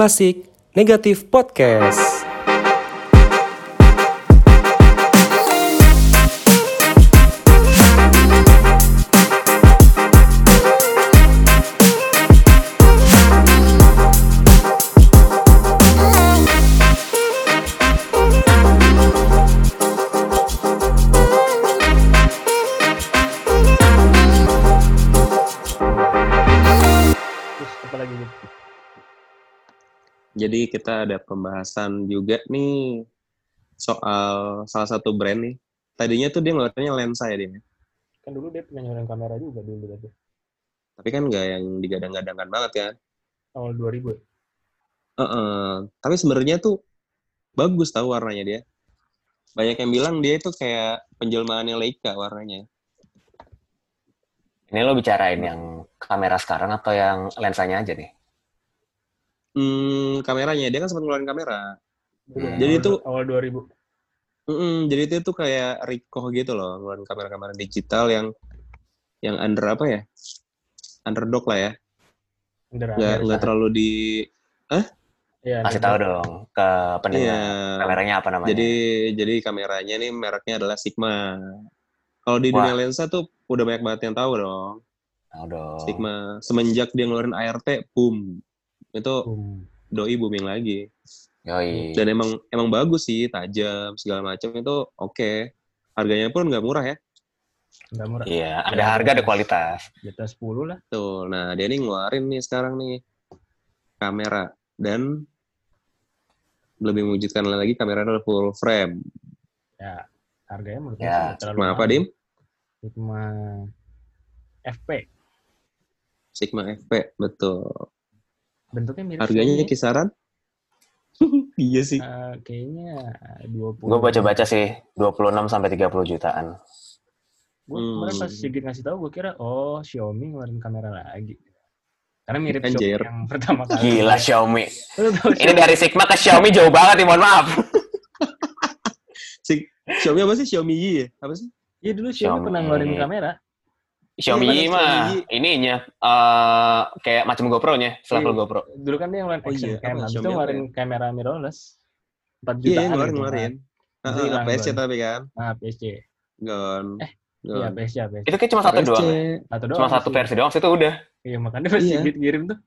Klasik Negatif Podcast. Kita ada pembahasan juga nih soal salah satu brand nih. Tadinya tuh dia ngeluarinnya lensa ya dia. Kan dulu dia punya nyuruhin kamera juga dulu tapi Tapi kan nggak yang digadang-gadangkan banget kan. awal 2000 ya? Heeh. Tapi sebenarnya tuh bagus tahu warnanya dia. Banyak yang bilang dia itu kayak penjelmaannya Leica warnanya. Ini lo bicarain yang kamera sekarang atau yang lensanya aja nih? Hmm, kameranya dia kan sempat ngeluarin kamera. Hmm. Jadi Awal- itu- awal 2000. Mm-mm, jadi itu tuh kayak Ricoh gitu loh, ngeluarin kamera-kamera digital yang yang under apa ya? Underdog lah ya. Under Nggak nggak terlalu di Iya, Kasih under- tahu dong ke pendengar. Iya. Kameranya apa namanya? Jadi jadi kameranya nih mereknya adalah Sigma. Kalau di Wah. dunia lensa tuh udah banyak banget yang tahu dong. Tahu dong. Sigma semenjak dia ngeluarin ART, boom. Itu Boom. doi booming lagi. Yoi. Dan emang emang bagus sih, tajam segala macam itu oke. Harganya pun nggak murah ya. Nggak murah. Iya, ada harga ada kualitas. Di atas 10 lah. Tuh, nah dia nih ngeluarin nih sekarang nih kamera dan lebih mewujudkan lagi kamera adalah full frame. Ya, harganya menurut Ya, terlalu Sigma apa, mahal. Dim? Sigma FP. Sigma FP, betul. Bentuknya mirip Harganya Sony. kisaran? iya sih. Eh, kayaknya 20. Gue baca-baca sih 26 sampai 30 jutaan. Gue kemarin pas Hmm. Sigit ngasih tahu gue kira oh Xiaomi ngeluarin kamera lagi. Karena mirip Anjir. Xiaomi yang pertama kali. Gila Xiaomi. Ini dari Sigma ke Xiaomi jauh banget nih, mohon maaf. Si Xiaomi apa sih? Xiaomi Yi ya? Apa sih? Iya dulu Xiaomi, Xiaomi. pernah ngeluarin kamera. Xiaomi Iya, mah ininya eh kayak macam GoPro-nya, selevel Iya. GoPro. Dulu kan dia ngeluarin Oh action iya, cam, habis itu ngeluarin kamera mirrorless. 4 Iya, jutaan ngeluarin gitu ngeluarin. kan. Ah, ah, hilang APS-nya duluan. tapi kan. Nah, PSC. Gon. Eh. Iya, PSC, PSC. Itu kayak cuma satu APS-C. doang. ya? Satu doang. Cuma satu versi doang, itu udah. Iya, makanya pas Iya. Sigit kirim tuh.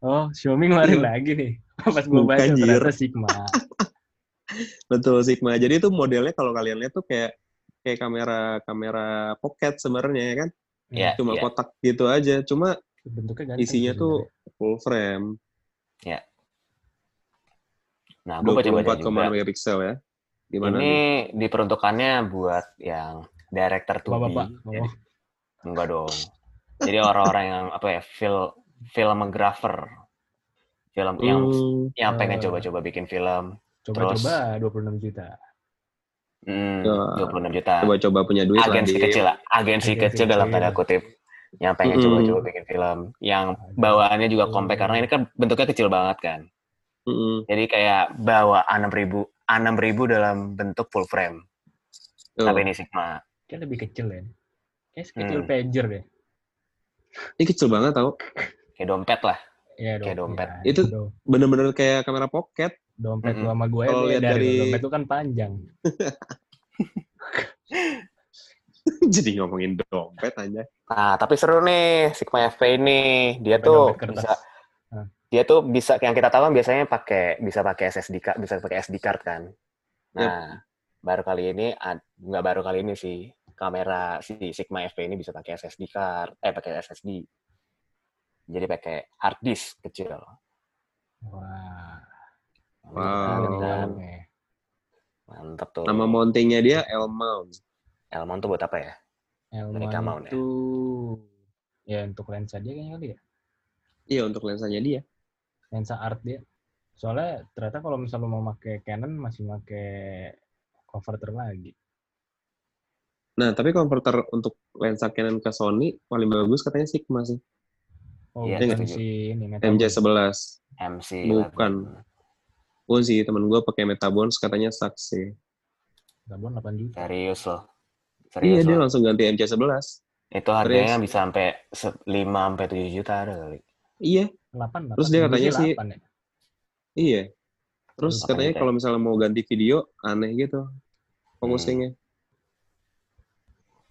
Oh, Xiaomi ngeluarin Iya. lagi nih. Pas gua baca ternyata. Sigma. Betul Sigma. Jadi itu modelnya kalau kalian lihat tuh kayak kayak kamera kamera pocket sebenarnya ya kan. Iya, Cuma iya. kotak gitu aja. Cuma Bentuknya ganteng. isinya tuh full frame. Nah, gue baca-baca 24,6 juga. megapiksel ya. Gimana? Ini nih? diperuntukannya buat yang director to be. Bapak-bapak. Jadi, Oh, enggak dong. Jadi orang-orang yang apa ya, film filmographer. Film yang Hmm, yang pengen Eh. coba-coba bikin film. coba-coba 26 juta. Hmm, Ya. 26 juta. coba-coba punya duit Agensi Dim. kecil lah, agensi Agensi kecil dalam tanda kutip. Yang pengen Mm-mm. coba-coba bikin film. Yang bawaannya juga compact karena ini kan bentuknya kecil banget kan. Mm-mm. Jadi kayak bawa A6000 A6000 dalam bentuk full frame. Tuh. Tapi ini Sigma. Kayak lebih kecil ya. Kayak sekecil Hmm. pager deh. Ini kecil banget tau. Kayak dompet lah. Iya Kayak dong. dompet. Ya, Itu-. Bener-bener kayak kamera pocket. dompet Mm-mm. lu sama gue Kalau lihat dari dari- dompet lu kan panjang. Jadi ngomongin dompet aja. Nah, tapi seru nih Sigma FP ini. Dia Dompet tuh bisa Hah. dia tuh bisa yang kita tahu kan biasanya pakai bisa pakai SSD card, bisa pakai SD card kan. Nah, baru kali ini nggak baru kali ini sih kamera si Sigma FP ini bisa pakai SSD card, eh pakai SSD. Jadi pakai hard disk kecil. Wah. Wow. Mantap Dan nih. mantep tuh. Nama mountingnya dia L mount. Elmon tuh buat apa ya? Elman Mereka mau, ya? itu ya untuk lensa dia kayaknya kali ya. Iya untuk lensanya dia. Lensa art dia. Soalnya ternyata kalau misalnya mau pakai Canon masih pakai converter lagi. Nah tapi converter untuk lensa Canon ke Sony paling bagus katanya Sigma sih. Oh, Iya, bukan setuju. si ini Metabon. MJ11. MC. Bukan. Oh sih temen gue pakai Metabons katanya saksi. Metabon 8 juta. Serius loh. Iya Serius dia loh. langsung ganti MC11. Itu harganya bisa sampai se- 5 sampai 7 juta ada kali. Iya. 8, Terus dia katanya sih- 8 ya. Iya. Terus Makanya katanya kalau misalnya mau ganti video aneh gitu focusingnya.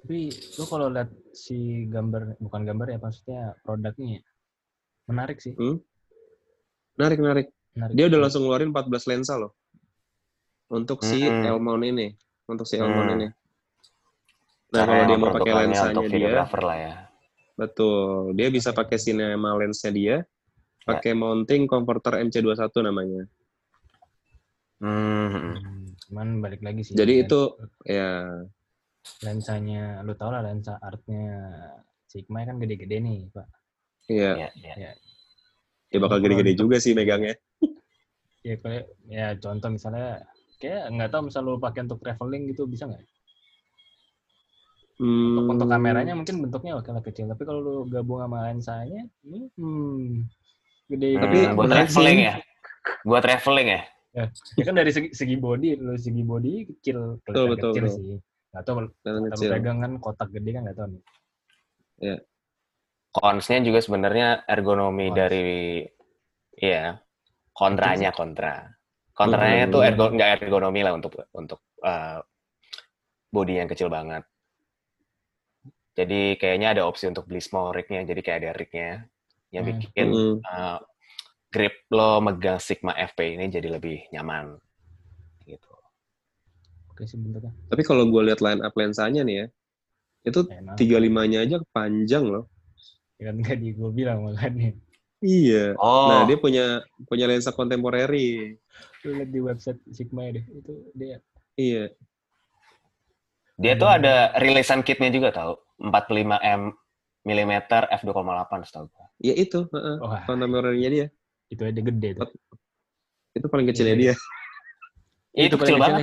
Tapi lu kalau lihat si gambar, bukan gambar ya, maksudnya produknya ya, menarik sih. Menarik menarik. Menarik. Dia udah langsung ngeluarin 14 lensa loh. Untuk si Mm-mm. L mount ini, untuk si L mount Hmm. ini. Nah, Karena kalau dia mau pakai lensanya dia, lah ya. betul. Dia bisa pakai cinema lensnya dia, pakai mounting converter MC21 namanya. Hmm. Hmm, cuman balik lagi sih. Jadi itu ya lensanya, lu tau lah lensa artnya Sigma kan gede-gede nih, Pak. Ya Iya, iya. dia bakal gede-gede juga sih megangnya. Ya kayak ya contoh misalnya kayak nggak tahu misal lu pakai untuk traveling gitu bisa nggak? Untuk, Hmm, untuk kameranya mungkin bentuknya oke lah kecil, tapi kalau lu gabung sama lensanya, ini hmm, gede. Tapi Hmm, buat traveling sih. ya. Buat traveling ya. ya kan dari segi, segi body, lu segi body kecil, Betul, betul, kecil betul. sih. Nggak tahu kalau kecil. pegang kan kotak gede kan nggak tahu nih. Cons-nya juga sebenarnya ergonomi Cons. dari iya. Kontranya kontra. Kontranya Hmm. tuh ergo nggak ergonomi lah untuk untuk uh, body yang kecil banget. Jadi kayaknya ada opsi untuk beli small rig-nya, jadi kayak ada rig-nya yang Hmm. bikin uh, grip lo megang Sigma FP ini jadi lebih nyaman. Gitu. Oke sih bentuknya. Tapi kalau gue lihat line up lensanya nih ya, itu Enak. 35-nya aja panjang loh. Ya kan tadi gue bilang makanya. Iya. Oh, Nah, dia punya punya lensa kontemporeri. Lu lihat di website Sigma ya deh, itu dia Iya. dia tuh ada rilisan kitnya juga tahu. 45 m mm f2,8 setahu gua. Ya itu, heeh. Wah, kontemporerinya dia. itu aja gede tuh. Itu paling kecilnya Iya. dia. Itu, kecil paling banget.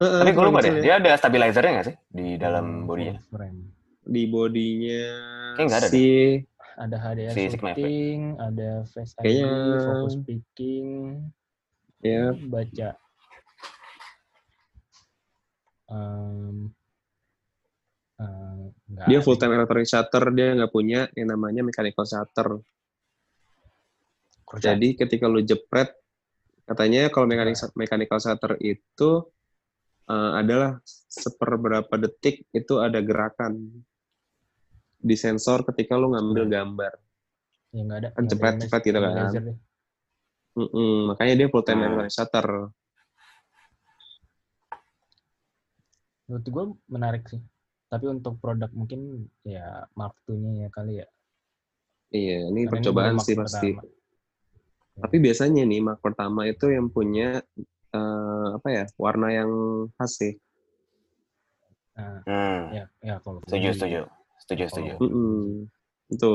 Heeh, Tapi itu gue lupa deh, dia ada stabilizernya nggak sih di dalam Hmm, bodinya? Di bodinya Kayaknya nggak ada si Ada HDR Si shooting, ada face ID, Kayaknya- focus picking, ya baca. Um, eh, nggak dia ada. full time electronic shutter, dia nggak punya yang namanya mechanical shutter. Kurang Jadi ketika lu jepret, katanya kalau mechanic, mechanical shutter itu eh, adalah seperberapa detik itu ada gerakan di sensor ketika lu ngambil gambar. ya nggak ada. kan cepet-cepet gitu kan. laser deh. Mm-mm, makanya dia full time Hmm. electronic shutter. Menurut gue menarik sih. Tapi untuk produk mungkin ya Mark II-nya ya kali ya. Iya, ini Karena percobaan Mark sih pasti. pertama. Tapi biasanya nih Mark pertama itu yang punya eh, apa ya warna yang khas sih. Nah, Hmm, ya, ya kalau setuju, Fuji. setuju, setuju, setuju. Oh. Mm-mm. Itu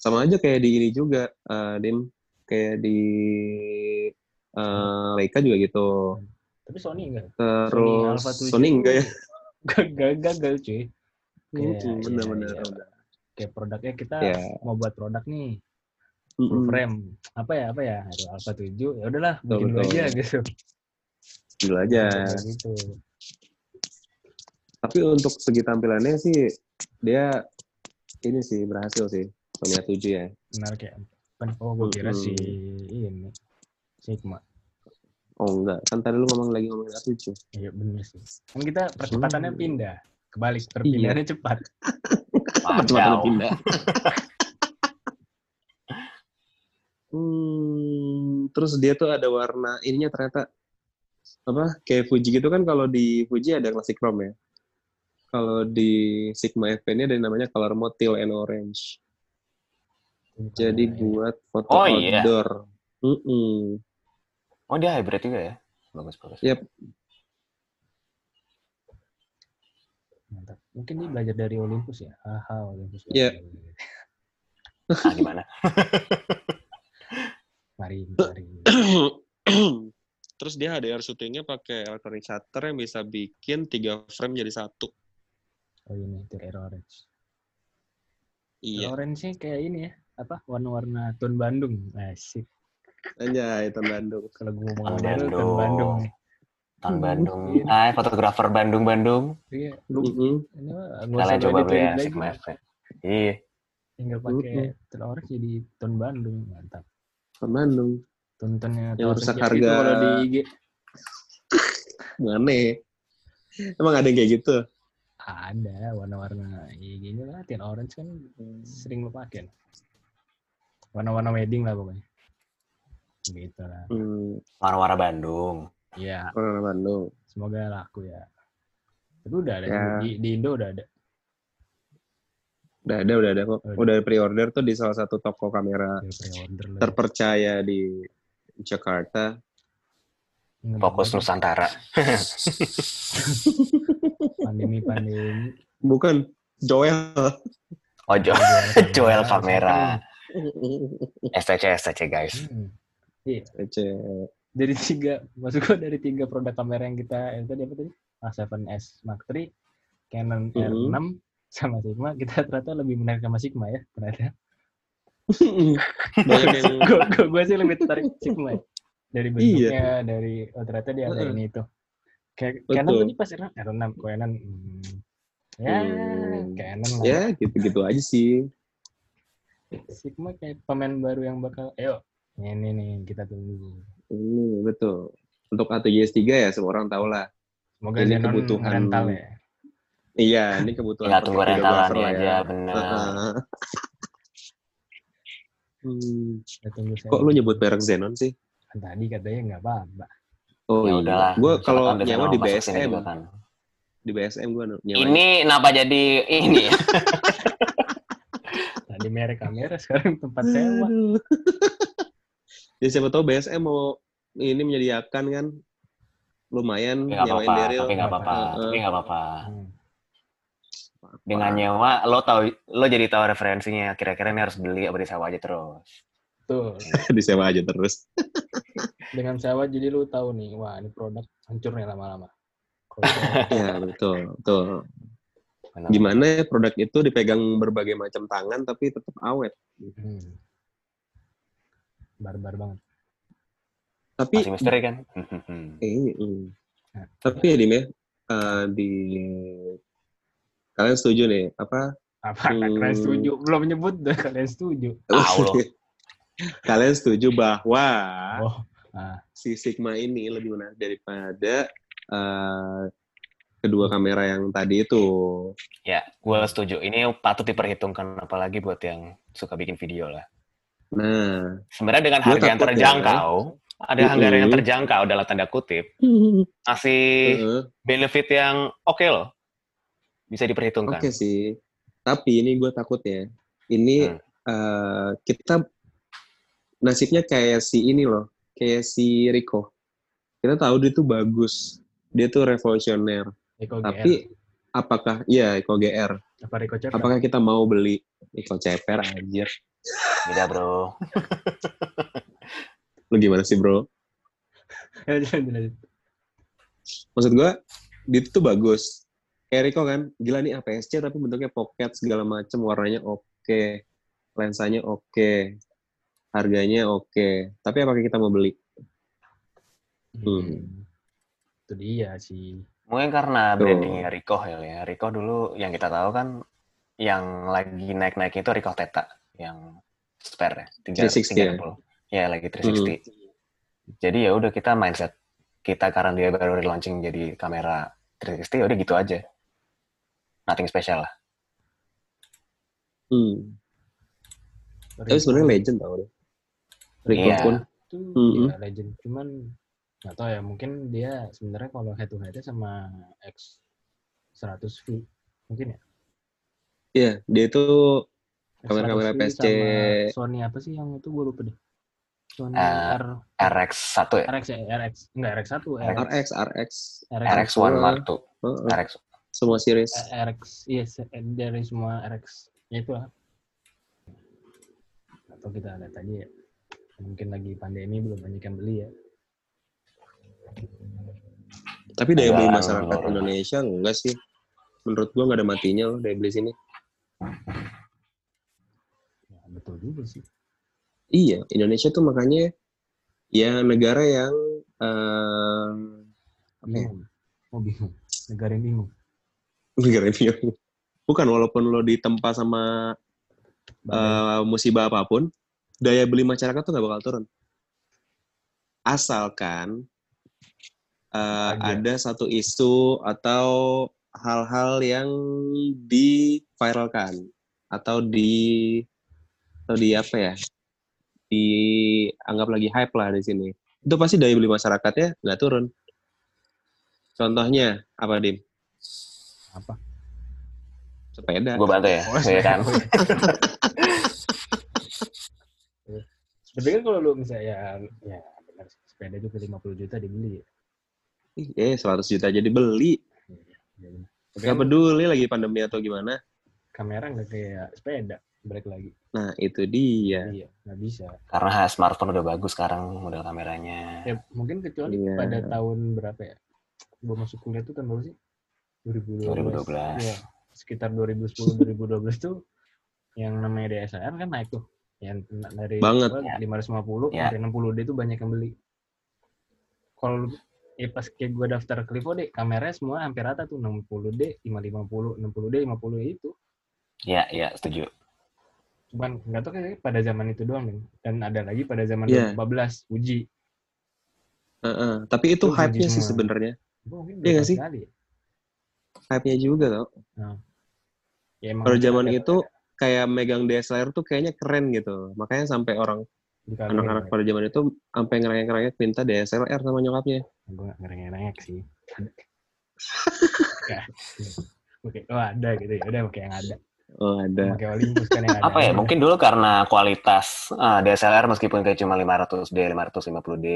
sama aja kayak di ini juga, eh, Dim. Kayak di eh, Leica juga gitu. Tapi Sony enggak. Terus Alpha 7 Sony enggak ya? Gagal, gagal cuy. Kayak, ya, Bener-bener. ya. Kayak produknya kita Ya. mau buat produk nih, full Mm-mm. frame. Apa ya, apa ya? Aduh, Alpha 7. Ya udahlah, bikin dulu aja gitu. Dulu aja. Gitu. Tapi untuk segi tampilannya sih dia ini sih berhasil sih. Sony A7 ya. Menarik ya. Kan, oh gue kira Mm-mm. si ini. Sigma. Oh enggak, kan tadi lu ngomong lagi ngomongin A7. Iya bener sih. Kan kita percepatannya Hmm. pindah. Kebalik, perpindahannya cepat. Cepat Wadaw. pindah. hmm, terus dia tuh ada warna ininya ternyata apa kayak Fuji gitu kan kalau di Fuji ada classic chrome ya. Kalau di Sigma FP ini ada yang namanya color mode teal and orange. Jadi Nah, buat foto Oh, iya. outdoor. Mm-mm. Oh dia hybrid juga ya? Bagus, bagus. Yep. Mantap. Mungkin dia belajar dari Olympus ya. Aha, Olympus. Iya. Ah, gimana? Mari, mari. Terus dia HDR syutingnya pakai electronic shutter yang bisa bikin tiga frame jadi satu. Oh ini, Tier Orange. Iya. Orange sih kayak ini ya. Apa? Warna-warna tone Bandung. Asik. Anjay, itu Bandung. Kalau gue mau Tone model tone Bandung. Bandung nih. Tahun Bandung. Iya. Hai, fotografer Bandung-Bandung. Iya, lu ini Kalian coba beli ya, Sigma. Iya. Tinggal pakai. Tier Orange jadi tone Bandung. Mantap. Ke Bandung. Tontonnya Yang rusak harga. itu kalau di IG Mana? Emang ada yang kayak gitu? Ada warna-warna IG-nya lah, Tian Orange kan sering lo pakai. Warna-warna wedding lah pokoknya. Gitu lah. Hmm, Warna-warna Bandung. Iya, orang Bandung. semoga laku ya. Tapi udah ada Ya. di, di Indo udah ada. Udah ada, udah ada kok. Udah. Udah pre-order tuh di salah satu toko kamera Udah pre-order lah. terpercaya di Jakarta. Fokus apa-apa. Nusantara. Pandemi-pandemi. Bukan Joel. Oh, Jo- Joel Joel kamera. STC, STC guys. Hmm. Iya, dari tiga, maksud gua dari tiga produk kamera yang kita, yang tadi apa tadi? A7S Mark III, Canon Mhm. R6, sama Sigma, kita ternyata lebih menarik sama Sigma ya, ternyata. Yang Gue gue sih lebih tertarik Sigma ya. Dari bentuknya, Iya. dari, oh ternyata dia ada Heeh. ini itu. Kayak. Canon tadi pas R6, R6, Canon, hmm, ya, Hmm. Canon lah. ya gitu-gitu aja sih. Sigma kayak pemain baru yang bakal, ayo, ini nih kita tunggu. Hmm, betul. Untuk A7S3 ya semua orang tahu lah. Semoga Ini kebutuhan. rental ya. Iya, ini kebutuhan tunggu rentalan aja, ya. Hmm, Kita tunggu saya. kok lu nyebut merek Xenon sih? Kan tadi katanya nggak apa-apa. Oh Ya iya. udahlah. Gue kalau nyewa di BSM, kan. di BSM gue nyewa. Ini kenapa jadi ini ya? Tadi merek kamera sekarang tempat sewa. Aduh. ya siapa tahu BSM mau ini menyediakan kan lumayan Tapi nggak nyewain apa-apa, Daryl. tapi nggak apa-apa, Heeh. tapi nggak apa-apa. Hmm. Dengan nyewa, lo tahu, lo jadi tahu referensinya. Kira-kira ini harus beli apa disewa aja terus. Tuh, disewa aja terus. dengan sewa jadi lu tahu nih, wah ini produk hancur nih lama-lama. Ya betul, betul. Benar. Gimana ya produk itu dipegang berbagai macam tangan tapi tetap awet. hmm. Barbar banget. Tapi Masih misteri kan? eh, mm. tapi ya Dim ya, eh, di kalian setuju nih apa Apa Hmm. kalian setuju? Belum nyebut kalian setuju. Tahu lo. Kalian setuju bahwa Oh, ah. si Sigma ini lebih menarik daripada eh, kedua kamera yang tadi itu. Ya, gue setuju. Ini patut diperhitungkan apalagi buat yang suka bikin video lah. Nah, Sebenarnya dengan harga yang takut ya. terjangkau, ada Mm-mm. harga yang terjangkau dalam tanda kutip, ngasih heeh, benefit yang oke loh. Bisa diperhitungkan. oke sih. Tapi ini gue takutnya, ini Hmm. eh, kita nasibnya kayak si ini loh, kayak si Rico. Kita tahu dia tuh bagus, dia tuh revolusioner. Tapi apakah, ya Eko GR. Apa Rico Ceper? apakah kita mau beli Eko Ceper anjir? Beda bro. Lu gimana sih bro? Ya. Maksud gue, dia tuh bagus. Kayak Rico kan, gila nih APS-C tapi bentuknya pocket segala macem, warnanya oke, lensanya oke, harganya oke. Tapi apakah kita mau beli? Hmm. Itu dia sih. Mungkin karena Tuh. brandingnya Ricoh ya. ya. Ricoh dulu yang kita tahu kan yang lagi naik-naik itu Ricoh Theta yang spare ya. 360 ya? 360. Ya, lagi 360. Jadi ya udah kita mindset kita karena dia baru relaunching jadi kamera 360 ya udah gitu aja. Nothing special lah. Hmm. Tapi sebenarnya legend tau deh. Rico Iya. pun. itu Mm-mm. ya legend cuman nggak tahu ya mungkin dia sebenarnya kalau head to head sama X 100 V mungkin ya Iya, dia itu X100 Kamera-kamera PSC. Sony apa sih yang itu gue lupa deh Sony Eh, R RX1 ya? RX ya RX enggak RX 1 RX RX, RX, RX, RX1 Mark II. Heeh, RX. semua series. Eh, RX iya se- dari semua RX ya itu lah atau kita lihat aja ya mungkin lagi pandemi belum banyak yang beli ya Tapi daya beli masyarakat. Indonesia enggak sih? Menurut gua nggak ada matinya loh daya beli sini. ya betul juga sih Iya, Indonesia tuh makanya ya negara yang eh, apa ya? bingung oh bingung negara yang bingung negara yang bukan walaupun lo ditempa sama eh, musibah apa pun, daya beli masyarakat tuh nggak bakal turun. Asalkan eh, Aja. ada satu isu atau hal-hal yang diviralkan atau di atau di apa ya dianggap lagi hype lah di sini itu pasti daya beli masyarakatnya nggak turun contohnya apa dim Apa? sepeda Gue bantu ya, Oh, ya kan? Tapi kan kalau lu misalnya ya benar sih, sepeda juga 50 juta dibeli. ya. Ih, eh 100 juta aja dibeli Ya, benar. Tapi nggak kan peduli lagi pandemi atau gimana kamera nggak kayak sepeda balik lagi. nah itu dia Iya, nggak bisa. Karena smartphone udah bagus sekarang model kameranya. Ya mungkin kecuali Iya. pada tahun berapa ya? Gua masuk kuliah tuh tahun berapa sih? 2012. 2012. Iya, sekitar 2010 2012 tuh yang namanya DSLR kan naik tuh. Yang na- dari Banget. apa, 550 Ya. sampai 60D tuh banyak yang beli. Kalau ya pas kayak gue daftar ke Livo deh, kameranya semua hampir rata tuh 60D, 550, 60D, 50 itu. Ya, ya, setuju. Cuman nggak tahu kayak pada zaman itu doang nih. Dan ada lagi pada zaman Iya. 2014 Fuji. Heeh, tapi itu Itu hype-nya sih sebenarnya Itu Iya nggak sih? ya? hype-nya juga tau Ya, emang Kalau zaman ada- itu kayak megang DSLR tuh kayaknya keren gitu. Makanya sampai orang anak-anak pada zaman itu sampai ngerengek-ngerengek minta DSLR sama nyokapnya. gue gak ngerengek sih oke oh ada gitu ya udah oke yang ada Oh ada. pakai Olympus kan yang ada Apa ya, mungkin dulu karena kualitas ah, DSLR meskipun kayak cuma 500D, 550D,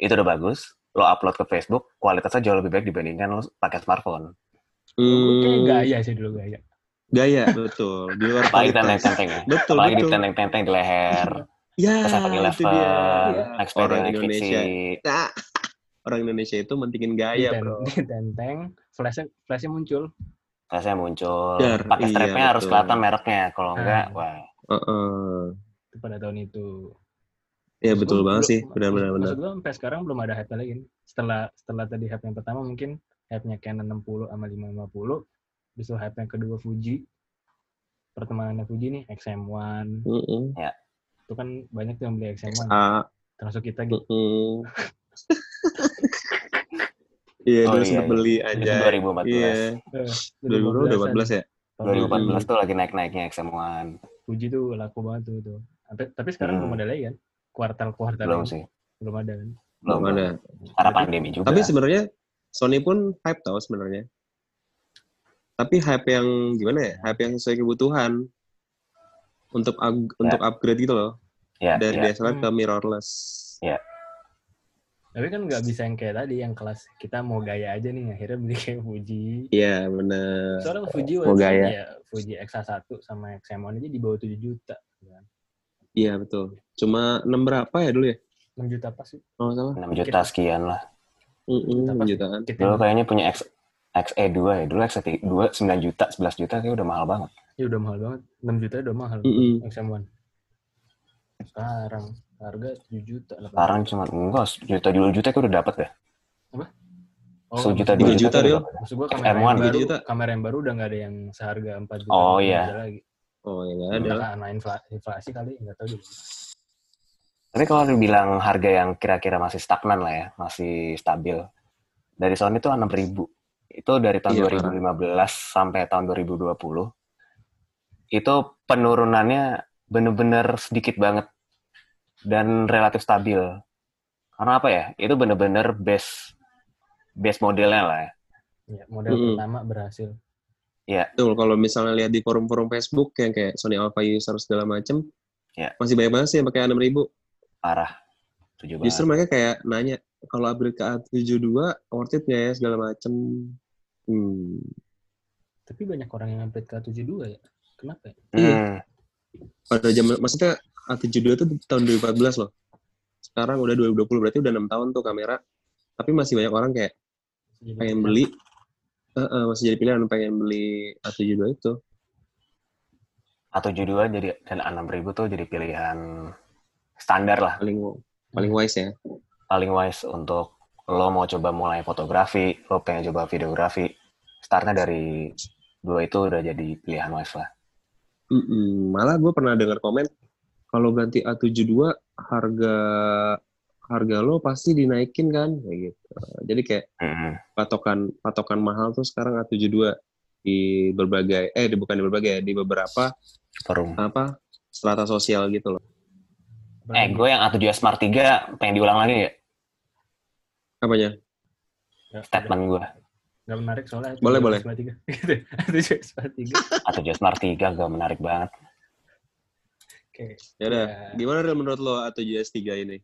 itu udah bagus. Lo upload ke Facebook, kualitasnya jauh lebih baik dibandingkan lo pakai smartphone. Hmm, gaya sih dulu gaya gaya betul. Di luar Apalagi tenteng-tenteng ya. Betul Apalagi betul. ditenteng-tenteng di leher. Ya Ke 7 itu Eleven, dia. sepeda, Orang Indonesia. Iya. Nah, orang Indonesia itu mentingin gaya Diten- bro. ditenteng flashnya flashnya muncul Tasnya muncul. Pakai iya, strapnya harus betul. kelihatan mereknya. Kalau enggak, Ah. wah. Heeh. itu pada tahun itu Ya Maksud betul banget sih. Benar-benar. maksud, gue sampai sekarang belum ada hype lagi setelah setelah tadi hype yang pertama mungkin hype-nya Canon 60 sama 550 bisa hype yang kedua Fuji pertemanannya Fuji nih XM1 Heeh. itu kan banyak yang beli XM1 A. termasuk kita gitu Heeh. Iya, Oh, dulu iya, sempet iya. beli Itu aja. 2014. Iya. Eh, 2014 ya? 2014 tuh lagi naik-naiknya XM1. Fuji tuh laku banget tuh tuh. Tapi, tapi sekarang Hmm. belum ada lagi kan? Kuartal-kuartal Belum sih. Belum ada kan? Belum. Belum ada. Karena pandemi juga. Tapi sebenarnya Sony pun hype tau sebenarnya. Tapi hype yang gimana ya? Hype yang sesuai kebutuhan untuk up- untuk upgrade gitu loh ya, dari ya. DSLR ke Hmm. mirrorless. Tapi kan nggak bisa yang kayak tadi yang kelas kita mau gaya aja nih akhirnya beli kayak Fuji. Iya bener. Soalnya Fuji Mau gaya. ya Fuji XA1 sama XM1 aja di bawah 7 juta. Kan? Iya betul. Cuma 6 berapa ya dulu ya? 6 juta pas sih. Oh salah. 6 juta sekian lah. Apa 6 sih? jutaan. Dulu kayaknya punya X, XE2 ya. Dulu XE2 9 juta, 11 juta kayak udah mahal banget. ya udah mahal banget. 6 juta udah mahal. Mm-mm. XM1. Sekarang harga 7 juta. lah. Sekarang cuma enggak, juta dua juta kayak udah dapet deh. Oh, Sejuta maksud dua gua- juta, tuh udah Rio. dapet. Maksud gua kamera XM1. yang baru, juta. kamera yang baru udah nggak ada yang seharga 4 juta. Oh, 5 iya. juta lagi. Oh ya nggak Ada ada. karena inflasi, inflasi kali nggak tahu juga. Tapi kalau dibilang harga yang kira-kira masih stagnan lah ya, masih stabil. Dari Sony itu 6.000. Itu dari tahun Iya, 2015 sampai tahun 2020. Itu penurunannya bener-bener sedikit banget. Dan relatif stabil. Karena apa ya? Itu bener-bener base base modelnya lah ya. Ya, model Mm-mm. pertama berhasil. Betul, kalau misalnya lihat di forum-forum Facebook yang kayak Sony Alpha user segala macem, Ya. masih banyak banget sih yang pakai 6000. Parah. Setuju Justru banget. mereka kayak nanya, kalau upgrade ke A72 worth it nggak ya segala macem. Hmm. Tapi banyak orang yang upgrade ke A72 ya. Kenapa ya? Hmm. Pada zaman, maksudnya A72 itu tahun 2014 loh. Sekarang udah 2020, berarti udah 6 tahun tuh kamera. Tapi masih banyak orang kayak Jadi pengen beli, eh, eh, masih jadi pilihan pengen beli A72 itu. A72 jadi dan A6000 tuh jadi pilihan standar lah Paling paling wise ya. paling wise untuk lo mau coba mulai fotografi, lo pengen coba videografi, startnya dari dua itu udah jadi pilihan wise lah. Mm-mm. Malah gue pernah dengar komen, kalau ganti A72 harga harga lo pasti dinaikin kan kayak gitu. Jadi kayak Mm-mm. patokan patokan mahal tuh sekarang A72 di berbagai eh di bukan di berbagai ya, di beberapa Forum. apa strata sosial gitu loh. Eh, gue yang A7 Smart 3 pengen diulang lagi ya Apanya? statement gue. Gak menarik soalnya. Boleh, boleh. Tiga. Gitu. Tujuh Smart tiga. A7 Smart 3 gak menarik banget. Oke. Ya udah, Ya. gimana Ril menurut lo A7S3 ini?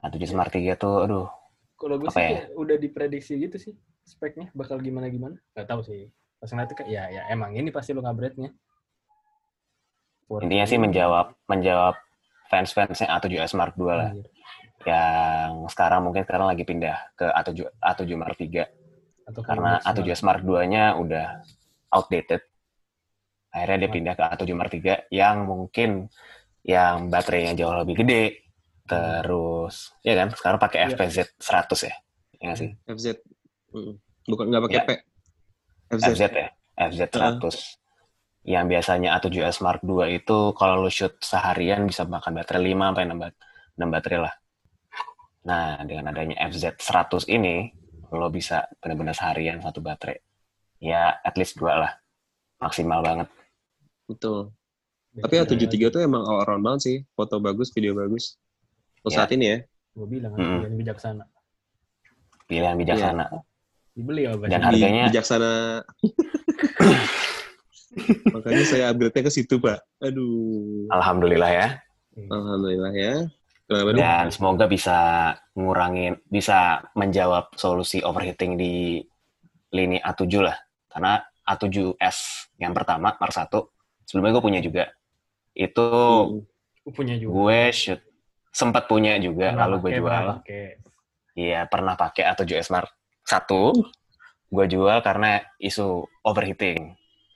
A7 Smart 3 tuh, aduh. Kalau gue Apa sih ya? udah diprediksi gitu sih speknya bakal gimana gimana. Gak tahu sih. Pas ngeliat tuh kayak ya ya emang ini pasti lo ngabretnya. Intinya sih menjawab menjawab fans-fansnya A7 Smart 2 lah. Anjir. Yang sekarang mungkin sekarang lagi pindah ke A7 A7 Mark 3 Atau karena kayak A7 Smart 2-nya udah outdated. Akhirnya dia pindah ke A7 Mark 3 yang mungkin yang baterainya jauh lebih gede. Terus, ya kan, sekarang pakai Iya. FPZ 100 ya. Ya nggak sih? FZ. Bukan nggak pakai Ya. P. FZ. FZ ya, FZ 100. Yang biasanya A7S Mark 2 itu kalau lu shoot seharian bisa makan baterai 5 sampai 6, bat- 6 baterai lah. Nah, dengan adanya FZ 100 ini, lo bisa benar-benar seharian satu baterai. Ya, at least dua lah. Maksimal banget. Betul. Tapi A73 tuh emang all around banget sih. Foto bagus, video bagus. Untuk Ya. saat ini ya. Gue bilang Mm-mm. kan yang bijaksana. Pilihan bijaksana. Dibeli apa? Dan harganya- bijaksana. Makanya saya upgrade-nya ke situ, Pak. Aduh. Alhamdulillah ya. Alhamdulillah ya. Kenapa? Dan semoga bisa ngurangin, bisa menjawab solusi overheating di lini A7 lah. Karena A7S yang pertama, Mark 1, sebelumnya gue punya juga. Itu Hmm. Gua punya juga. gue shoot sempat punya juga, Pernah lalu gue jual. pernah pakai. Iya, pernah pakai A7S Mark 1. Gue jual karena isu overheating.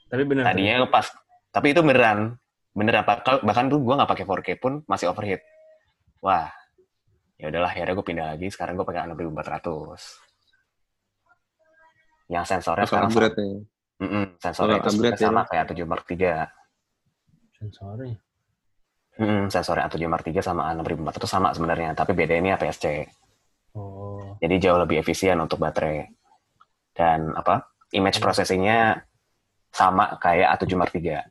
Tapi bener. Tadinya pas, tapi itu beneran. Beneran, bahkan, bahkan tuh gue nggak pakai 4K pun masih overheat. Wah, ya udahlah, akhirnya gue pindah lagi. Sekarang gue pakai 6400. Yang sensornya Bakal sekarang upgrade nih. Mm-mm, sensornya Bakal itu upgrade sebenarnya sama ya. kayak A7 Mark 3. sensornya. Mm-mm, sensornya A7 Mark 3 sama A6400 itu sama sebenarnya, tapi bedanya APS-C. Oh. Jadi jauh lebih efisien untuk baterai. Dan apa? Image processing-nya sama kayak A7 Mark 3.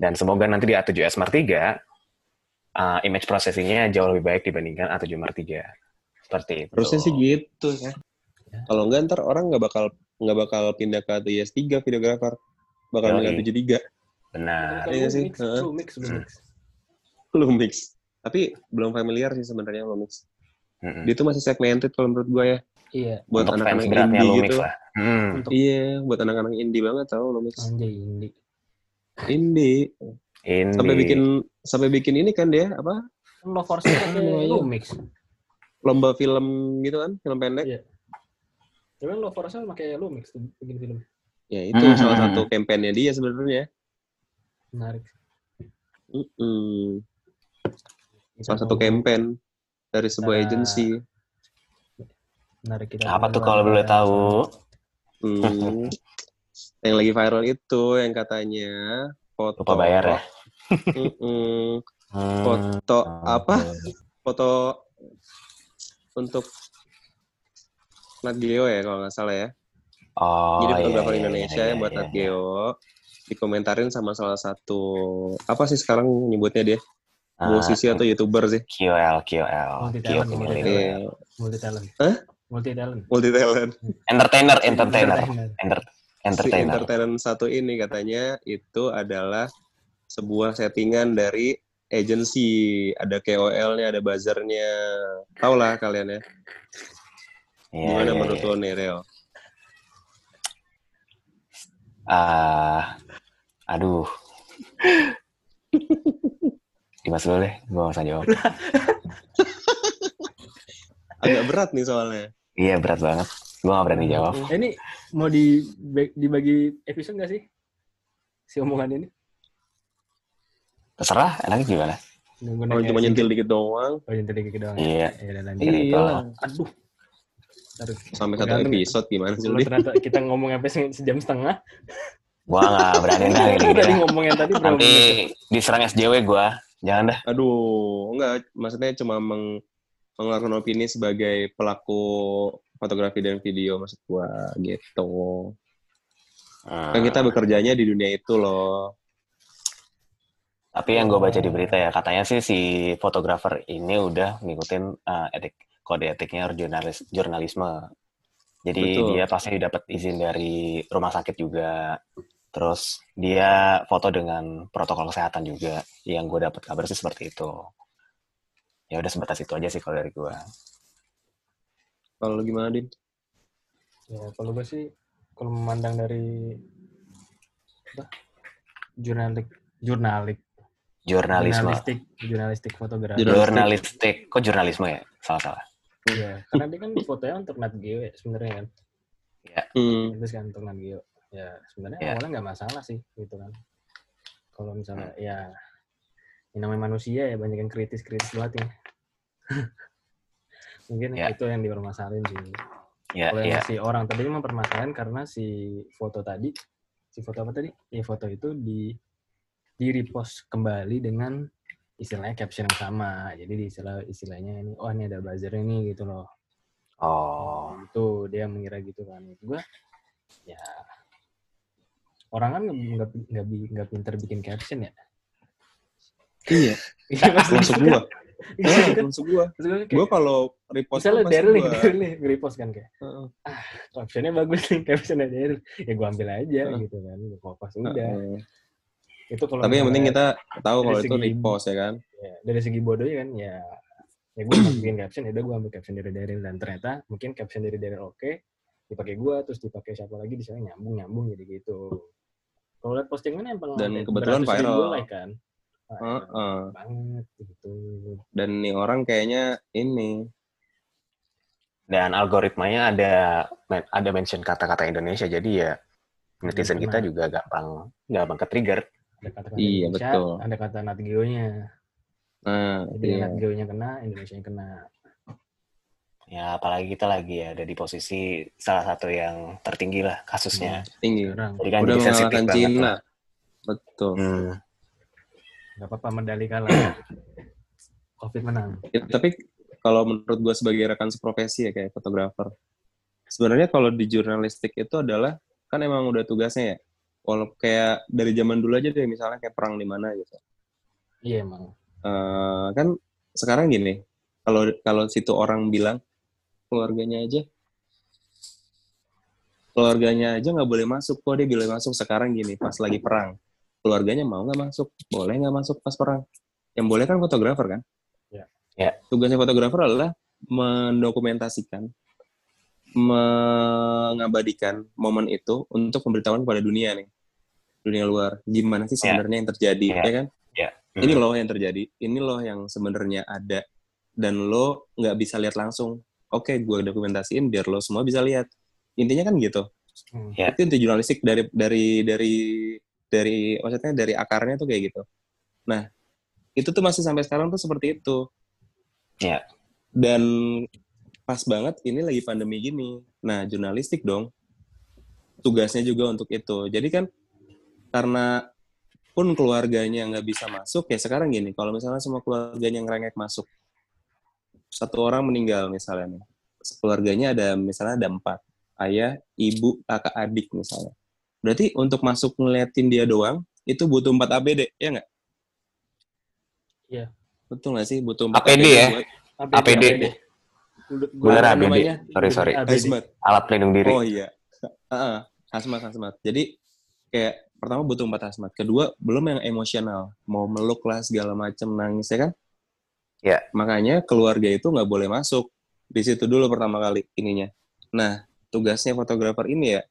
Dan semoga nanti di A7S Mark 3 uh, image processing-nya jauh lebih baik dibandingkan A7 Mark 3. Seperti itu. Harusnya sih gitu ya. Ya. Kalau enggak ntar orang nggak bakal nggak bakal pindah ke A7S3 videografer. Bakal Yoi. pindah A73. Benar. Kalau Iya lu sih, mix, lu mix, lu Hmm. mix. Lumix. Tapi belum familiar sih sebenarnya Lumix. Mm-mm. Dia tuh masih segmented kalau menurut gue ya. Iya. Buat Untuk fans anak-anak beratnya indie Lumix gitu. lah. Hmm. Untuk Iya, buat anak-anak indie banget tau Lumix. anjay ini. Indie. Ini Sampai bikin sampai bikin ini kan dia apa? Lo force pakai Iya. lu mix. Lomba film gitu kan, film pendek. Iya. Tapi lo force pakai lu mix tuh bikin film. Ya itu Hmm. salah satu kampanye dia sebenarnya. Menarik. Mm-mm. Kita Salah satu campaign dari sebuah agensi. Menarik kita. apa tuh kalau boleh tahu? Hmm. yang lagi viral itu yang katanya foto Lupa bayar ya? Mm-mm. Hmm. foto apa? Foto untuk Nat Geo ya kalau nggak salah ya. Oh, Jadi iya, fotografer iya, Indonesia iya, yang buat iya, Nat iya. Geo dikomentarin sama salah satu apa sih sekarang nyebutnya dia Ah, musisi atau youtuber sih QL, QL, Multi QL, talent, multi Iya, Multi talent. Hah? Multi talent. multi talent Entertainer, entertainer, Enter- si entertainer. satu ini katanya itu adalah sebuah settingan dari agensi ada KOL-nya ada buzzernya tau lah kalian ya Iya, gimana iya, menurut iya. lo nih Reo Ah, aduh. Dimas dulu deh, gue gak usah jawab. agak berat nih soalnya Iya, berat banget. Gue gak berani jawab. Eh, ini mau di dibagi episode nggak sih? Si omongan ini? Terserah, enaknya gimana? Kalau nanya cuma sih. nyentil dikit doang Oh, nyentil dikit doang. Iya. Ya. Iya. iya lah. Aduh. Sampai satu ya. episode gimana sih ternyata kita ngomong sampai se- sejam setengah, Gua nggak berani dah Lu gini-gini tadi ngomong yang tadi berapa Nanti diserang SJW gua. Jangan dah. Aduh, enggak. Maksudnya cuma meng mengeluarkan opini sebagai pelaku fotografi dan video maksud gua gitu. Hmm. Kan kita bekerjanya di dunia itu loh. Tapi yang gue baca di berita ya, katanya sih si fotografer ini udah ngikutin uh, etik kode etiknya jurnalis jurnalisme. Jadi Betul. dia pasti dapat izin dari rumah sakit juga. Terus dia foto dengan protokol kesehatan juga. Yang gue dapat kabar sih seperti itu. Ya udah sebatas itu aja sih kalau dari gue. Kalau lu gimana, Din? Ya, kalau gue sih kalau memandang dari apa? Jurnalik, jurnalik, Jurnalisme. jurnalistik, jurnalistik fotografi. Jurnalistik. Jurnalistik. Kok jurnalisme ya? Salah-salah. Iya, karena dia kan fotonya untuk Nat Geo ya sebenarnya kan. Hmm. Itu kan untuk Nat Geo. Ya sebenarnya Iya. awalnya nggak masalah sih gitu kan. Kalau misalnya ya yang namanya manusia ya banyak yang kritis-kritis banget ya. Mungkin Iya. itu yang dipermasalahin sih. Ya, Kalau yang ya. si orang tadi mempermasalahin karena si foto tadi, si foto apa tadi? Ya foto itu di di repost kembali dengan istilahnya caption yang sama. Jadi di istilah istilahnya ini, oh ini ada buzzer ini gitu loh. Oh. Itu dia mengira gitu kan. Gue ya orang kan nggak nggak pinter bikin caption ya. Iya, Iya pasti gua kayak, Gua kalau repost misalnya Daryl nih, Daryl nih nge-repost kan kayak Heeh. captionnya bagus nih captionnya Daryl. Ya gue ambil aja Heeh. gitu kan. Gue kopas udah. Heeh. Itu kalau Tapi yang penting kita tahu kalau itu repost ya kan. ya, dari segi bodohnya kan ya ya gue bikin caption ya udah gue ambil caption dari Daryl dan ternyata mungkin caption dari Daryl oke dipakai gue terus dipakai siapa lagi di sana nyambung nyambung jadi gitu kalau lihat postingannya emang Dan kebetulan viral. like kan Wah, Heeh. banget gitu Dan nih orang kayaknya ini Dan algoritmanya ada ada mention kata-kata Indonesia. Jadi ya netizen kita juga gampang gampang ke-trigger. ada kata-kata Iya, Indonesia betul. ada kata Nat Geo-nya nah jadi iya. Nat Geo-nya kena Indonesia yang kena Ya apalagi kita lagi ada di posisi salah satu yang tertinggi lah kasusnya. tinggi. sekarang Jadi kan Udah mengalahkan Cina. Betul. Hmm. Nggak apa-apa medali kalah covid menang Ya, tapi kalau menurut gue sebagai rekan seprofesi ya kayak fotografer, sebenarnya kalau di jurnalistik itu adalah kan emang udah tugasnya ya. Kalau kayak dari zaman dulu aja deh, misalnya kayak perang di mana gitu. iya emang Eh, kan sekarang gini, kalau kalau situ orang bilang keluarganya aja, keluarganya aja nggak boleh masuk kok dia boleh masuk sekarang gini pas lagi perang. Keluarganya mau nggak masuk, boleh nggak masuk pas perang. Yang boleh kan fotografer kan. Ya. Ya. Tugasnya fotografer adalah mendokumentasikan, mengabadikan momen itu untuk pemberitahuan kepada dunia nih, dunia luar. Gimana sih Ya. sebenarnya yang terjadi, Ya. ya kan? Ya. ini loh yang terjadi, ini loh yang sebenarnya ada, dan lo nggak bisa lihat langsung. Oke, gue dokumentasiin biar lo semua bisa lihat. Intinya kan gitu. Hmm. Ya. Itu inti jurnalistik dari dari dari dari maksudnya dari akarnya tuh kayak gitu. Nah, itu tuh masih sampai sekarang tuh seperti itu. Ya. Dan pas banget ini lagi pandemi gini. Nah, jurnalistik dong. Tugasnya juga untuk itu. Jadi kan karena pun keluarganya nggak bisa masuk ya sekarang gini kalau misalnya semua keluarganya ngerengek masuk satu orang meninggal misalnya nih keluarganya ada misalnya ada empat ayah ibu kakak adik misalnya berarti untuk masuk ngeliatin dia doang itu butuh empat APD ya nggak Iya. betul nggak sih butuh empat APD ya? buat APD. Bener Apa APD. namanya? Sorry, sorry. hazmat Alat pelindung diri. Oh iya. Heeh, hazmat hazmat. Jadi kayak pertama butuh empat hazmat. Kedua belum yang emosional, mau meluk lah segala macem nangis ya kan? Ya. Makanya keluarga itu nggak boleh masuk di situ dulu pertama kali ininya. Nah tugasnya fotografer ini ya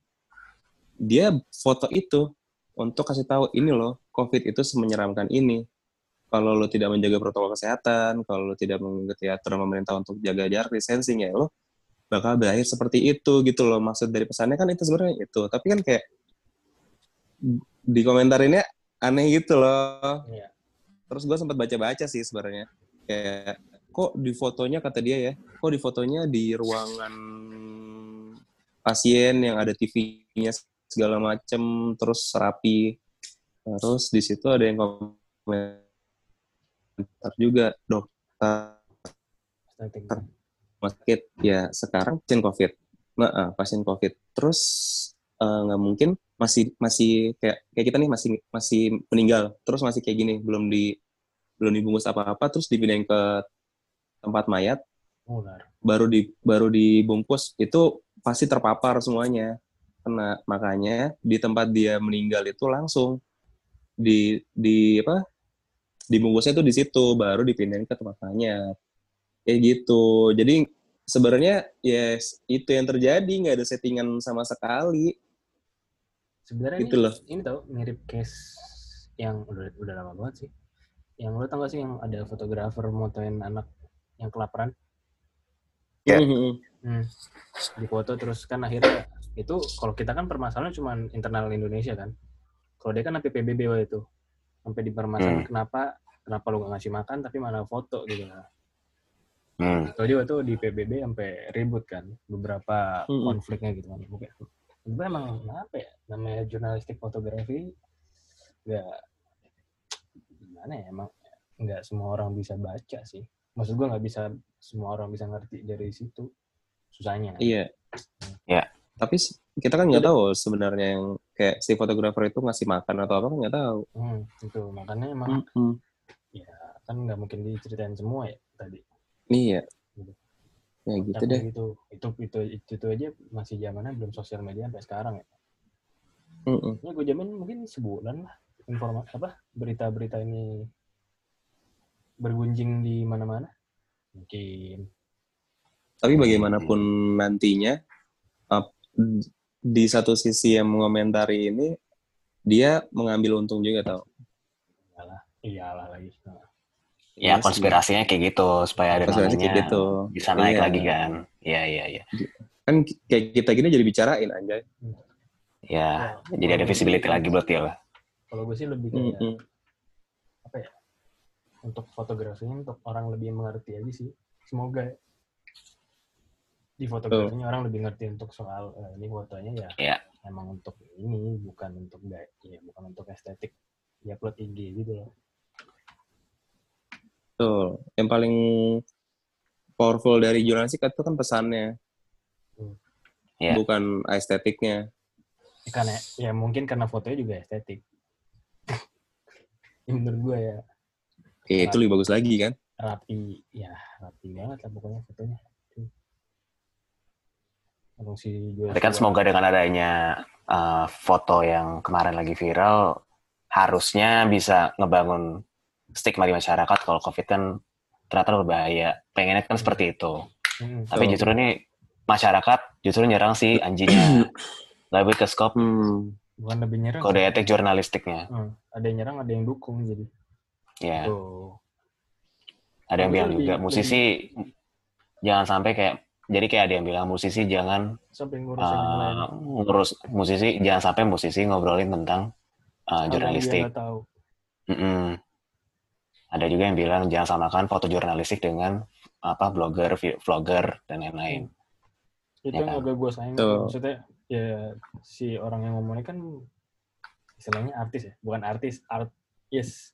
dia foto itu untuk kasih tahu ini loh COVID itu semenyeramkan ini. Kalau lo tidak menjaga protokol kesehatan, kalau lo tidak mengikuti aturan pemerintah untuk jaga jarak distancing ya lo bakal berakhir seperti itu gitu loh maksud dari pesannya kan itu sebenarnya itu tapi kan kayak di komentar ini aneh gitu loh Iya. terus gue sempat baca-baca sih sebenarnya kayak kok di fotonya kata dia ya kok di fotonya di ruangan pasien yang ada TV-nya segala macem terus rapi. Terus di situ ada yang komentar juga dokter rumah sakit. Ya sekarang pasien covid. Nah ah, pasien covid. Terus eh, nggak mungkin masih masih kayak kayak kita nih masih masih meninggal. Terus masih kayak gini belum di belum dibungkus apa-apa terus dipindahin ke tempat mayat. Ular. baru di baru dibungkus. Itu pasti terpapar semuanya kena makanya di tempat dia meninggal itu langsung di di apa dibungkusnya tuh di situ baru dipindahin ke tempat mayat kayak gitu jadi sebenarnya yes itu yang terjadi nggak ada settingan sama sekali Sebenarnya gitu ini, loh ini tau mirip case yang udah udah lama banget sih. Yang lo tau gak sih yang ada fotografer motoin anak yang kelaparan Ya. Mhm. hmm. di foto terus kan akhirnya itu kalau kita kan permasalahan cuma internal Indonesia kan. Kalau dia kan sampai PBB waktu itu sampai dipermasalahan kenapa kenapa lo gak ngasih makan tapi mana foto gitu lah. Hmm. Dia waktu itu di PBB sampai ribut kan beberapa Mm-mm. konfliknya gitu kan. Mungkin sebenarnya emang apa ya namanya jurnalistik fotografi nggak gimana ya emang nggak semua orang bisa baca sih. Maksud gua nggak bisa semua orang bisa ngerti dari situ susahnya. iya Ya. Tapi kita kan nggak tahu sebenarnya yang kayak si fotografer itu ngasih makan atau apa nggak tahu Hmm, itu makanya emang Mhm. ya kan nggak mungkin diceritain semua ya tadi. iya Gitu. ya gitu Tapi deh Itu, itu itu itu itu aja masih zamannya belum sosial media sampai sekarang ya. Mhm. Ya gue jamin mungkin sebulan lah informasi apa berita-berita ini bergunjing di mana-mana. Mungkin. Tapi bagaimanapun nantinya, di satu sisi yang mengomentari ini, dia mengambil untung juga tau. Iyalah, iyalah lagi. Ya Iya konspirasinya kayak gitu supaya ada Konspirasi namanya kayak gitu. bisa naik Iya. lagi kan. Iya iya iya. Kan kayak kita gini jadi bicarain anjay. Ya, Ya, jadi ada visibility lagi berarti lah. Kalau gue sih lebih kayak Mhm. apa ya? Untuk fotografinya untuk orang lebih mengerti aja sih. Semoga ya. Di fotografinya orang lebih ngerti untuk soal eh, ini fotonya ya Iya. emang untuk ini bukan untuk gaya ya bukan untuk estetik ya upload IG gitu loh Tuh, yang paling powerful dari jurnalistik itu kan pesannya, Iya. bukan estetiknya. Ya, karena ya mungkin karena fotonya juga estetik ya, menurut gue ya Ya, itu lebih bagus lagi kan. rapi ya rapi banget lah pokoknya fotonya Tuh. Langsung si Joshua. Tapi kan semoga dengan adanya uh, foto yang kemarin lagi viral, harusnya bisa ngebangun stigma di masyarakat kalau COVID kan ternyata berbahaya. Pengennya kan seperti itu. Hmm. Tapi Betul. justru ini masyarakat justru nyerang si anjingnya. Lebih ke skop Hmm. bukan lebih nyerang kode etik jurnalistiknya. Hmm. ada yang nyerang ada yang dukung jadi Ya, tuh ada yang bilang juga musisi jangan sampai kayak jadi kayak ada yang bilang musisi jangan sampai ngurusin yang lain uh, ngurus musisi jangan sampai musisi ngobrolin tentang uh, jurnalistik. tahu Mm-mm. Ada juga yang bilang jangan samakan foto jurnalistik dengan apa blogger, vlogger dan lain-lain. itu Ya yang kan? agak gue sayang Tuh. maksudnya ya si orang yang ngomongnya kan istilahnya artis ya bukan artis art yes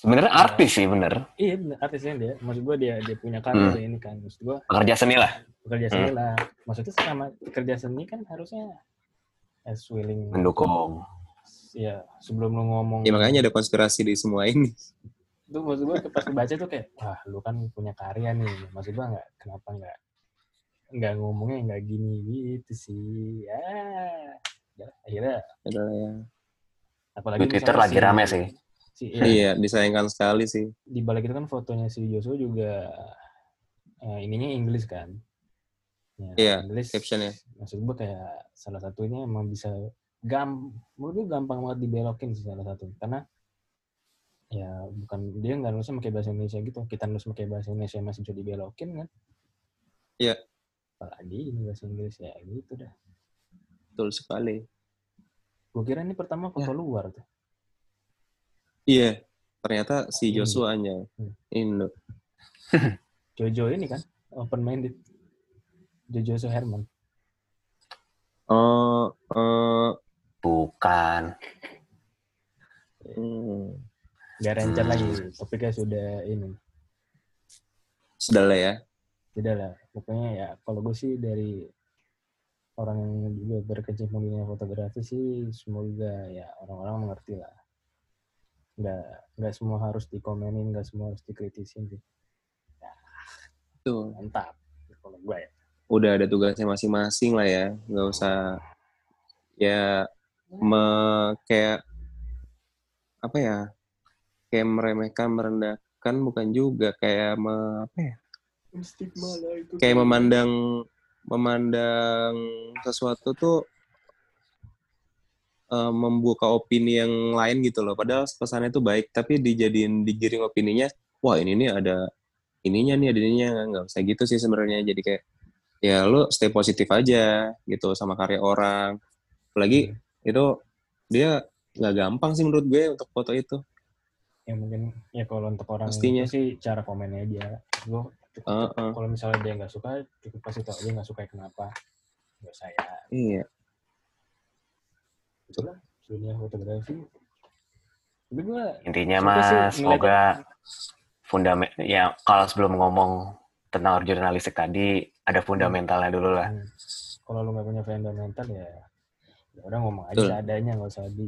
Sebenarnya Ya. artis sih bener, iya bener, artisnya dia maksud gue dia dia punya karya Hmm. ini kan maksud gue pekerja seni lah, pekerja seni lah maksudnya sama pekerja seni kan harusnya as willing mendukung. ya sebelum lu ngomong Ya makanya ada konspirasi di semua ini. itu maksud gue pas baca tuh kayak wah lu kan punya karya nih maksud gue nggak kenapa nggak nggak ngomongnya nggak gini gitu sih ya ya, akhirnya Adalah ya. apalagi Di Twitter lagi rame sih. Si, ya, Iya, disayangkan sekali sih. di balik itu kan fotonya si Joshua juga eh, ininya Inggris kan. Ya, Iya, Inggris captionnya. maksud gue kayak salah satunya emang bisa gam menurut gue gampang banget dibelokin sih salah satu. Karena ya bukan dia nggak nulisnya pakai bahasa Indonesia gitu. Kita nulis pakai bahasa Indonesia masih bisa dibelokin kan. Iya. apalagi ini bahasa Inggris ya gitu dah. Betul sekali. gue kira ini pertama foto luar tuh Iya, ternyata si Indo. Joshua nya Hmm. Indo. Jojo ini kan open minded Jojo Herman Oh, eh, Bukan. hmm, Gak rencat Hmm. lagi. Topiknya sudah ini. sudah lah ya. Tidak lah. Pokoknya ya kalau gue sih dari orang yang juga berkecimpung di dunia fotografi sih semoga ya orang-orang mengerti lah. Nggak, nggak semua harus dikomenin, nggak semua harus dikritisin sih. Tuh, Mantap. Kalau gue ya. udah ada tugasnya masing-masing lah ya. Nggak usah ya me, kayak apa ya? Kayak meremehkan, merendahkan bukan juga kayak me, apa ya? Stigma lah itu. Kayak memandang memandang sesuatu tuh eh, membuka opini yang lain gitu loh. Padahal pesannya tuh baik, tapi dijadiin digiring opininya, wah ini nih ada ininya nih, ada ininya nggak usah gitu sih sebenarnya. Jadi kayak ya lu stay positif aja gitu sama karya orang. Apalagi itu dia nggak gampang sih menurut gue untuk foto itu. ya mungkin ya kalau untuk orang Pastinya. itu sih cara komennya aja gue cukup- Heeh. kalau misalnya dia nggak suka cukup kasih tau aja nggak suka kenapa nggak saya Iya. Itulah dunia fotografi tapi gue Intinya ngeliat- semoga fundamen ya kalau sebelum ngomong tentang jurnalistik tadi ada fundamentalnya dulu lah. Hmm. kalau lu nggak punya fundamental ya ya udah ngomong aja Betul. seadanya nggak usah di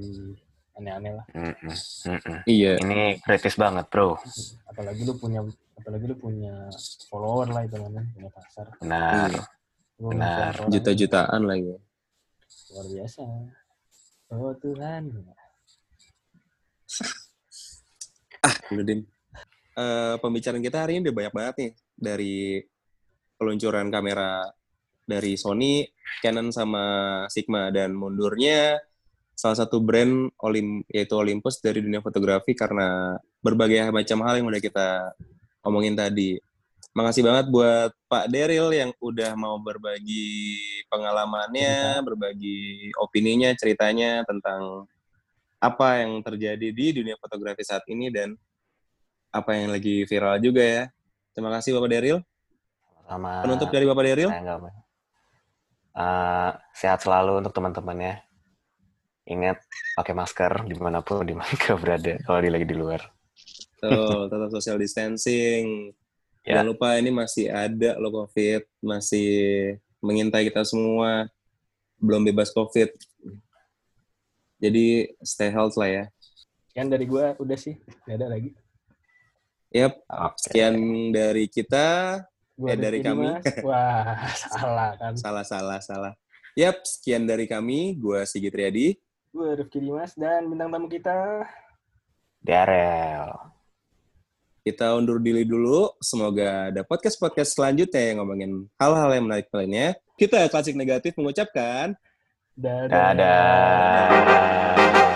aneh-aneh lah mm-mm. Iya. Ini kritis banget bro. apalagi lu punya apalagi lu punya follower lah itu namanya punya pasar Benar. Iya. Benar. Juta-jutaan lagi. luar biasa oh Tuhan Ah, udah Dim. Eh, pembicaraan kita hari ini udah banyak banget nih dari peluncuran kamera dari Sony, Canon sama Sigma dan mundurnya salah satu brand Olim yaitu Olympus dari dunia fotografi karena berbagai macam hal yang udah kita omongin tadi. Makasih banget buat Pak Daryl yang udah mau berbagi pengalamannya, berbagi opininya, ceritanya tentang apa yang terjadi di dunia fotografi saat ini dan apa yang lagi viral juga ya. Terima kasih Bapak Daryl. Sama Penutup dari Bapak mau. Eh, sehat selalu untuk teman-temannya. Ingat pakai masker di mana pun di mana pun berada kalau lagi di luar. Tuh, tetap social distancing. Ya. Jangan lupa ini masih ada loh COVID, masih mengintai kita semua. Belum bebas COVID. Jadi stay health lah ya. sekian dari gue udah sih nggak ada lagi Yap, Oke. sekian dari kita. Gua Eh, dari kami. Dimas. wah salah kan Salah, salah, salah. Yap, sekian dari kami. Gua Sigit Riyadi. gue Rifki Dimas dan bintang tamu kita Darel. Kita undur diri dulu. Semoga ada podcast-podcast selanjutnya yang ngomongin hal-hal yang menarik lainnya. Kita Klasik Negatif mengucapkan dadah. Dadah.